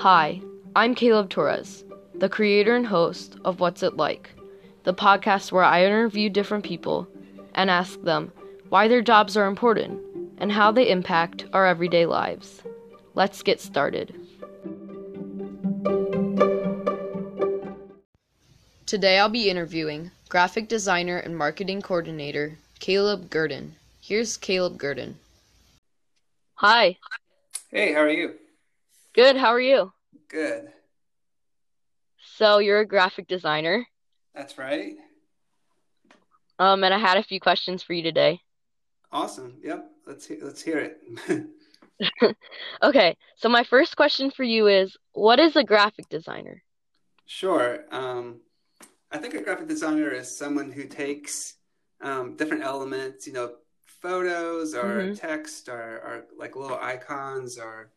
Hi, I'm Caleb Torres, the creator and host of What's It Like, the podcast where I interview different people and ask them why their jobs are important and how they impact our everyday lives. Let's get started. Today I'll be interviewing graphic designer and marketing coordinator Caleb Guertin. Here's Caleb Guertin. Hi. Hey, how are you? Good, how are you? Good. So you're a graphic designer. That's right. Um, and I had a few questions for you today. Awesome. Yep. Let's he- let's hear it. Okay, so my first question for you is, what is a graphic designer? sure. Um, I think a graphic designer is someone who takes um, different elements, you know, photos or Mhm. text or, or like little icons or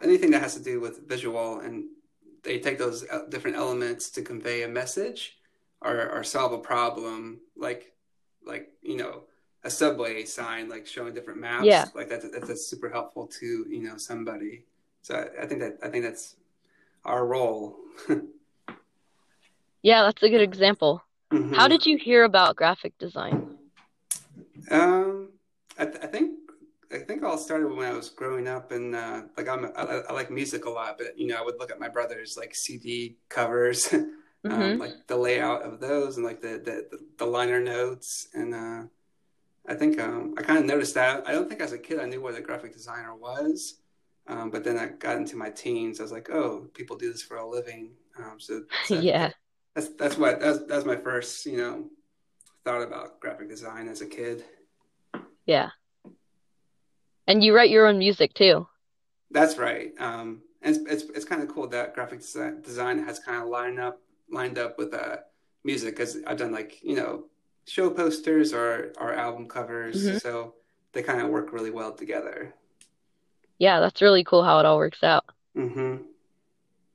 anything that has to do with visual, and they take those uh, different elements to convey a message or, or solve a problem, like like you know a subway sign, like showing different maps, Yeah. like that. That's, that's super helpful to you know somebody. So I, I think that I think that's our role. Yeah, that's a good example. Mhm. How did you hear about graphic design? Um, I, th- I think I think all started when I was growing up, and uh, like I'm I, I like music a lot, but you know I would look at my brother's like CD covers, um, Mhm. like the layout of those, and like the the, the liner notes, and uh, I think um, I kind of noticed that. I don't think as a kid I knew what a graphic designer was, um, but then I got into my teens. I was like, oh, people do this for a living. Um, so, so Yeah. that's that's what that's that's my first you know thought about graphic design as a kid. Yeah. And you write your own music too. That's right. Um, and it's it's, it's kind of cool that graphic design has kind of lined up lined up with uh, music because I've done like you know show posters or or album covers, Mhm. so they kind of work really well together. Yeah, that's really cool how it all works out. hmm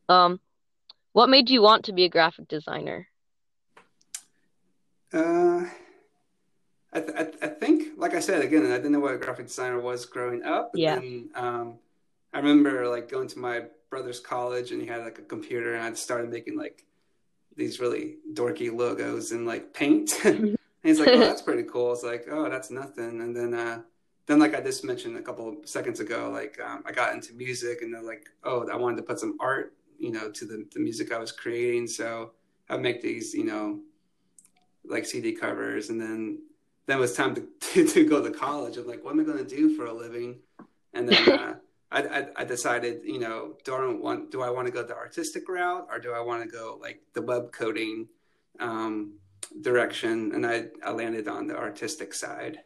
Um, what made you want to be a graphic designer? Uh, I, th- I, th- I think, like I said again, I didn't know what a graphic designer was growing up. Yeah. then, um, I remember like going to my brother's college and he had like a computer and I started making like these really dorky logos in like paint. and he's like, "Oh, that's pretty cool." It's like, "Oh, that's nothing." And then, uh, then like I just mentioned a couple of seconds ago, like um, I got into music and then like, oh, I wanted to put some art, you know, to the the music I was creating. So I'd make these, you know, like CD covers, and then then it was time to to, to go to college. I'm like, what am I going to do for a living? And then uh, I, I I decided, you know, do I want do I want to go the artistic route or do I want to go like the web coding um, direction? And I I landed on the artistic side.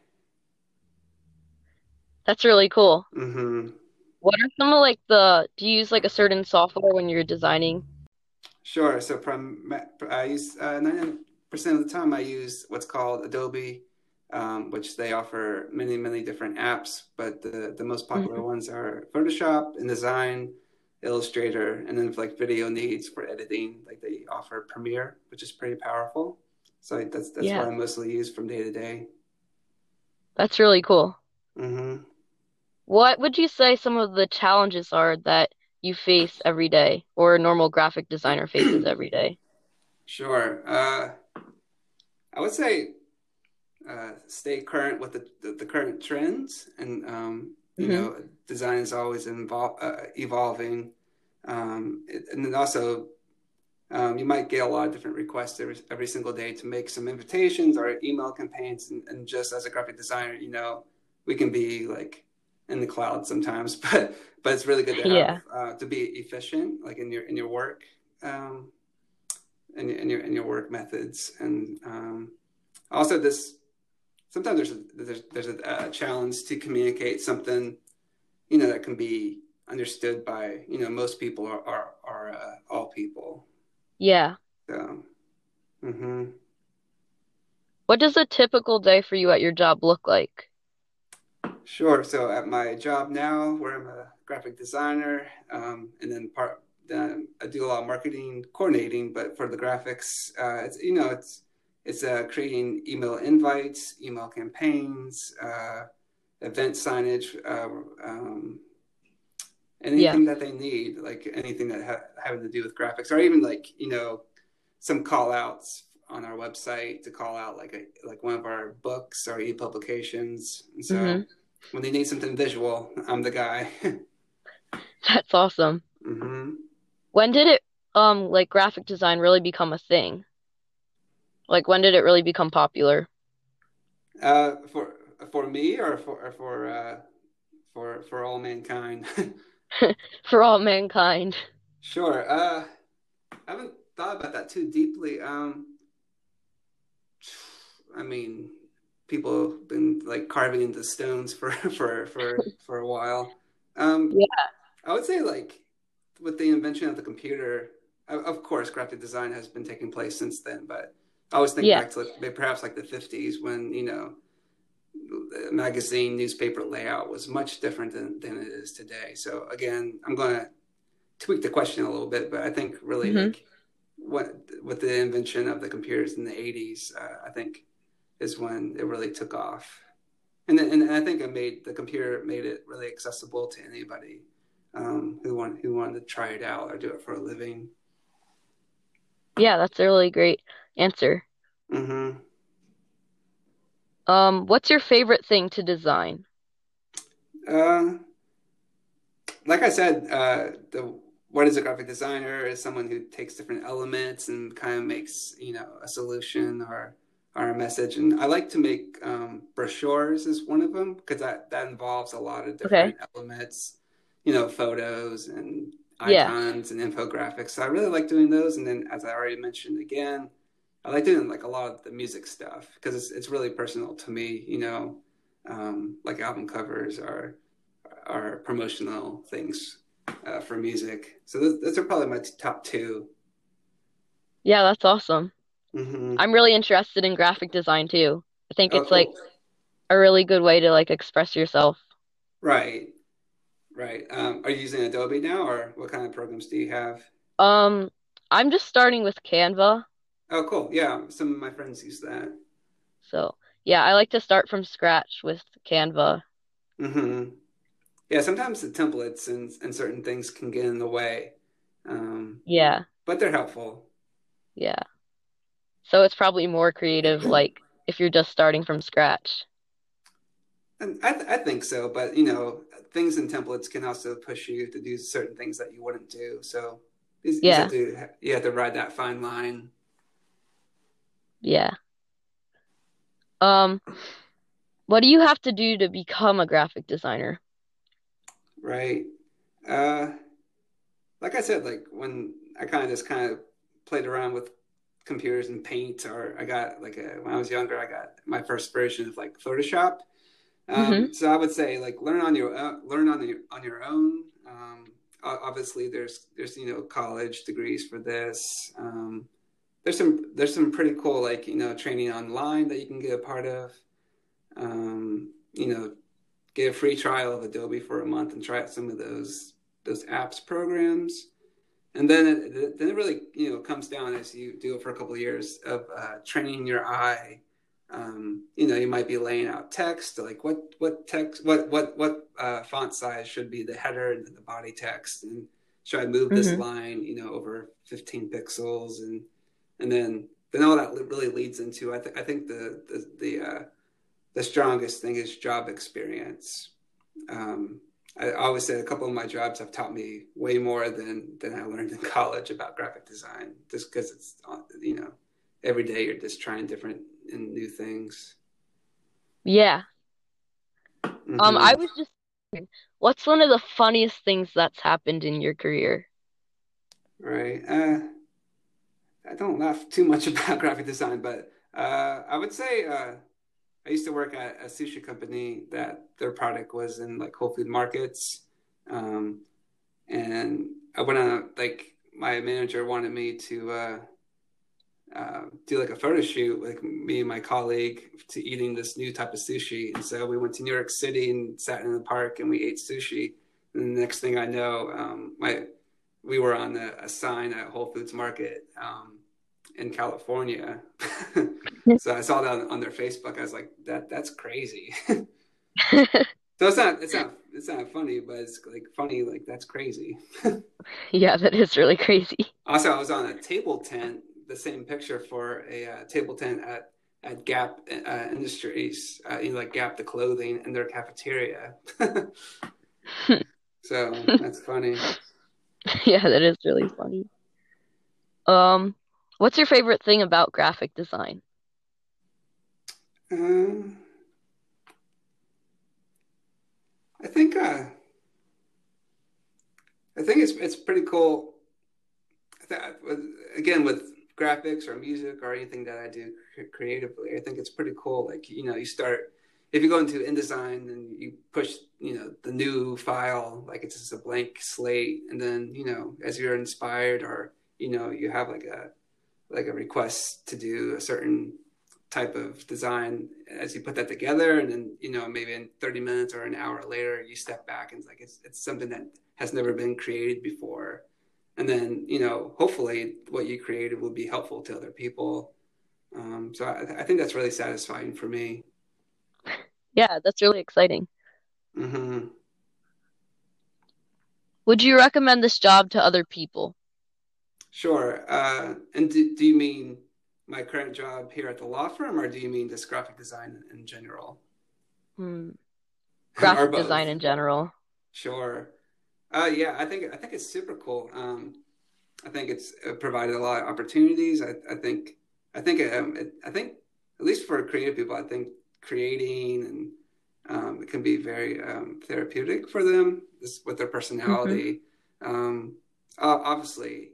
That's really cool. hmm What are some of like the, do you use like a certain software when you're designing? Sure. So from I use uh, ninety percent of the time I use what's called Adobe, um, which they offer many many different apps, but the the most popular ones are Photoshop, InDesign, Illustrator, and then for like video needs for editing, like they offer Premiere, which is pretty powerful. So that's that's Yeah. what I mostly use from day to day. That's really cool. hmm What would you say some of the challenges are that you face every day or a normal graphic designer faces every day? Sure. Uh, I would say uh, stay current with the, the, the current trends, and um, you Mhm. know, design is always invol- uh, evolving, um, it- and then also um, you might get a lot of different requests every, every single day to make some invitations or email campaigns, and, and just as a graphic designer, you know, we can be like in the cloud sometimes, but but it's really good to have Yeah. uh, to be efficient, like in your in your work. Um, in, your- in your in your work methods and um, also this sometimes there's a, there's there's a, uh challenge to communicate something you know that can be understood by you know most people or are, are uh, all people Yeah. so hmm What does a typical day for you at your job look like? sure so at my job now where i'm a graphic designer um, and then part then i do a lot of marketing coordinating but for the graphics uh, it's you know it's it's uh, creating email invites email campaigns uh, event signage uh, um, anything yeah. that they need, like anything that ha- having to do with graphics, or even like you know some call outs on our website to call out like a like one of our books or e-publications. And so mm-hmm. when they need something visual, I'm the guy. That's awesome. Mm-hmm. When did it um like graphic design really become a thing? Like when did it really become popular? Uh, for for me or for or for uh, for for all mankind. for all mankind. Sure. Uh, I haven't thought about that too deeply. Um, I mean, people have been like carving into stones for for for for a while. Um, yeah, I would say like with the invention of the computer, of course, graphic design has been taking place since then. But I always think yeah. back to like, perhaps like the '50s when you know magazine newspaper layout was much different than, than it is today. So again, I'm going to tweak the question a little bit, but I think really mm-hmm. like what with the invention of the computers in the 80s, uh, I think is when it really took off. And, and, and I think it made the computer made it really accessible to anybody um, who want who wanted to try it out or do it for a living. Yeah, that's really great answer. Mm-hmm. Um, what's your favorite thing to design? Uh, like I said, uh, the what is a graphic designer is someone who takes different elements and kind of makes you know a solution or or a message. And I like to make um, brochures is one of them because that that involves a lot of different okay. elements, you know, photos and icons yeah. and infographics. So I really like doing those. And then, as I already mentioned again, I like doing like a lot of the music stuff because it's it's really personal to me. You know, um, like album covers are are promotional things uh, for music. So those, those, are probably my top two. Yeah, that's awesome. Mm-hmm. I'm really interested in graphic design too. I think oh, it's cool. like a really good way to like express yourself. Right. Right. Um, are you using Adobe now, or what kind of programs do you have? Um, I'm just starting with Canva. Oh, cool. Yeah, some of my friends use that. So, yeah, I like to start from scratch with Canva. hmm Yeah, sometimes the templates and, and certain things can get in the way. Um, yeah. But they're helpful. Yeah. So it's probably more creative, like if you're just starting from scratch. And I, th- I think so, but you know, things in templates can also push you to do certain things that you wouldn't do. So yeah. you have to you have to ride that fine line. Yeah. Um, what do you have to do to become a graphic designer? Right. Uh, like I said, like when I kind of just kind of played around with computers and paint, or I got like a, when I was younger, I got my first version of like Photoshop. Um, mm-hmm. So I would say like learn on your uh, learn on your on your own. Um, obviously, there's there's you know college degrees for this. Um, there's some there's some pretty cool like you know training online that you can get a part of. Um, you know, get a free trial of Adobe for a month and try out some of those those apps programs, and then it, then it really you know comes down as you do it for a couple of years of uh, training your eye. Um, you know, you might be laying out text like what what text what what what uh, font size should be the header and the body text, and should I move mm-hmm. this line you know over 15 pixels and and then then all that really leads into I, th- I think the the the, uh, the strongest thing is job experience. Um, I always say a couple of my jobs have taught me way more than than I learned in college about graphic design, just because it's you know every day you're just trying different and new things. Yeah. Mm-hmm. Um, I was just what's one of the funniest things that's happened in your career? Right. Uh, I don't laugh too much about graphic design, but uh, I would say uh, I used to work at a sushi company that their product was in like Whole Food markets, um, and I went on like my manager wanted me to uh, uh, do like a photo shoot with me and my colleague to eating this new type of sushi, and so we went to New York City and sat in the park and we ate sushi. And the next thing I know, um, my we were on a, a sign at Whole Foods Market. Um, in California. so I saw that on, on, their Facebook. I was like, that that's crazy. so it's not it's not it's not funny, but it's like funny. Like that's crazy. yeah, that is really crazy. Also, I was on a table tent, the same picture for a uh, table tent at at Gap uh, Industries, uh, you know, like Gap the clothing in their cafeteria. so that's funny. Yeah, that is really funny. Um, what's your favorite thing about graphic design? Um, I think uh, I think it's it's pretty cool. Again, with graphics or music or anything that I do creatively, I think it's pretty cool. Like you know, you start if you go into InDesign and you push you know the new file like it's just a blank slate, and then you know as you're inspired or you know you have like a like a request to do a certain type of design. As you put that together and then you know maybe in 30 minutes or an hour later you step back and it's like it's, it's something that has never been created before. And then you know hopefully what you created will be helpful to other people. Um, so I, I, think that's really satisfying for me. Yeah that's really exciting. Mm-hmm. would you recommend this job to other people sure uh, and do, do you mean my current job here at the law firm, or do you mean just graphic design in general? Hmm. Graphic design in general. Sure. Uh, yeah, I think I think it's super cool. Um, I think it's provided a lot of opportunities. I, I think I think um, it, I think at least for creative people, I think creating and um, it can be very um, therapeutic for them with their personality. Mm-hmm. Um, obviously,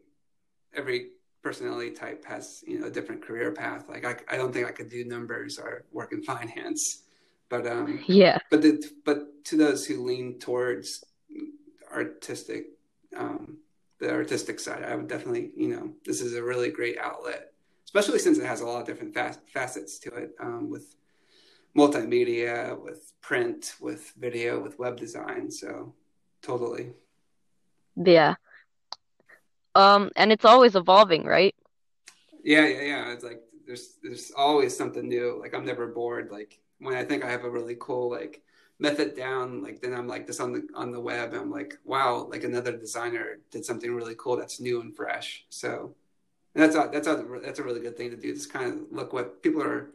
every personality type has you know a different career path. Like I, I don't think I could do numbers or work in finance, but um, yeah. But the, but to those who lean towards artistic, um, the artistic side, I would definitely you know this is a really great outlet, especially since it has a lot of different facets to it um, with multimedia, with print, with video, with web design. So totally. Yeah. Um, and it's always evolving, right? Yeah, yeah, yeah. It's like there's there's always something new. Like I'm never bored. Like when I think I have a really cool like method down, like then I'm like this on the on the web. I'm like, wow, like another designer did something really cool that's new and fresh. So and that's a, that's a, that's a really good thing to do. Just kind of look what people are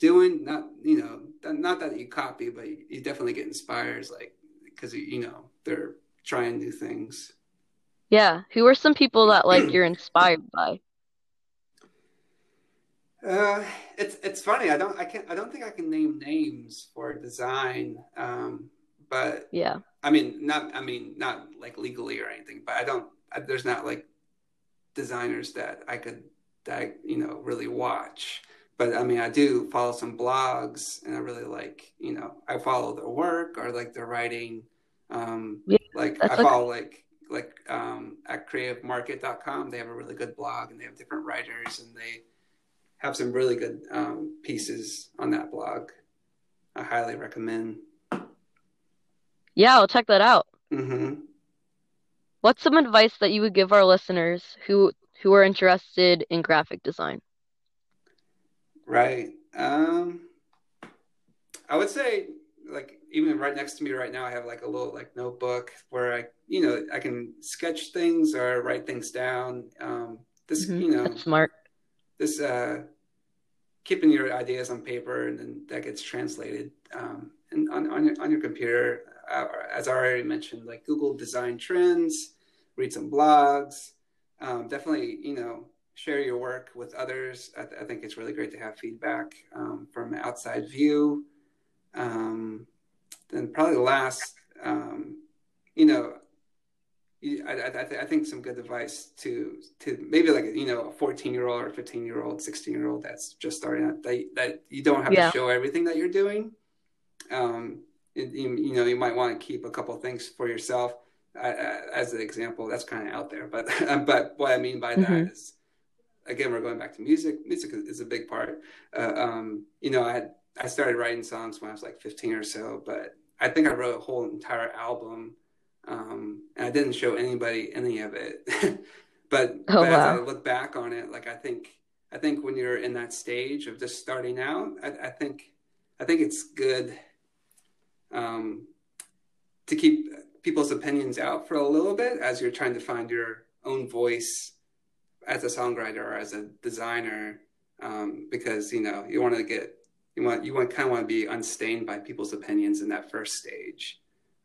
doing. Not you know not that you copy, but you, you definitely get inspired. Like because you know they're trying new things. Yeah. Who are some people that like you're inspired by? Uh, it's it's funny. I don't I can't I don't think I can name names for design. Um, but yeah, I mean not I mean not like legally or anything. But I don't. I, there's not like designers that I could that you know really watch. But I mean I do follow some blogs, and I really like you know I follow their work or like their writing. Um, yeah, like I follow like like um, at creativemarket.com. They have a really good blog and they have different writers and they have some really good um, pieces on that blog. I highly recommend. Yeah, I'll check that out. Mm-hmm. What's some advice that you would give our listeners who who are interested in graphic design? Right. Um, I would say like even right next to me right now, I have like a little like notebook where I, you know, I can sketch things or write things down. Um, this, mm-hmm. you know, That's smart. This, uh, keeping your ideas on paper and then that gets translated um, and on, on, your, on your computer. Uh, as I already mentioned, like Google design trends, read some blogs. Um, definitely, you know, share your work with others. I, th- I, think it's really great to have feedback um, from outside view. Um, then probably the last, um, you know, I, I, I, think some good advice to to maybe like you know a 14 year old or 15 year old 16 year old that's just starting out that, that you don't have yeah. to show everything that you're doing um you, you know you might want to keep a couple things for yourself uh, as an example that's kind of out there but but what i mean by mm-hmm. that is again we're going back to music music is a big part uh, um you know i had I started writing songs when I was like 15 or so, but I think I wrote a whole entire album, um, and I didn't show anybody any of it. but, oh, but wow. as I look back on it, like I think I think when you're in that stage of just starting out, I, I think I think it's good um, to keep people's opinions out for a little bit as you're trying to find your own voice as a songwriter or as a designer, um, because you know you want to get you want you want kind of want to be unstained by people's opinions in that first stage.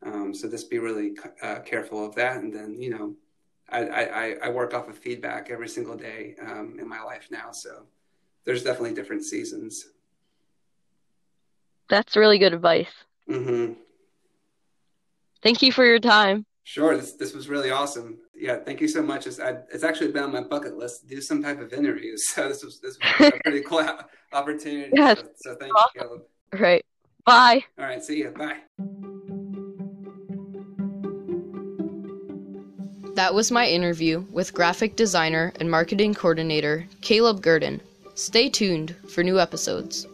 Um, so just be really uh, careful of that, and then you know, I, I, I work off of feedback every single day um, in my life now. So there's definitely different seasons. That's really good advice. Mm-hmm. Thank you for your time. Sure, this this was really awesome. Yeah, thank you so much. It's, I, it's actually been on my bucket list to do some type of interview. So this was this was a pretty cool opportunity. Yes. So, so thank awesome. you, Caleb. Right. Bye. All right, see you. Bye. That was my interview with graphic designer and marketing coordinator Caleb Guertin. Stay tuned for new episodes.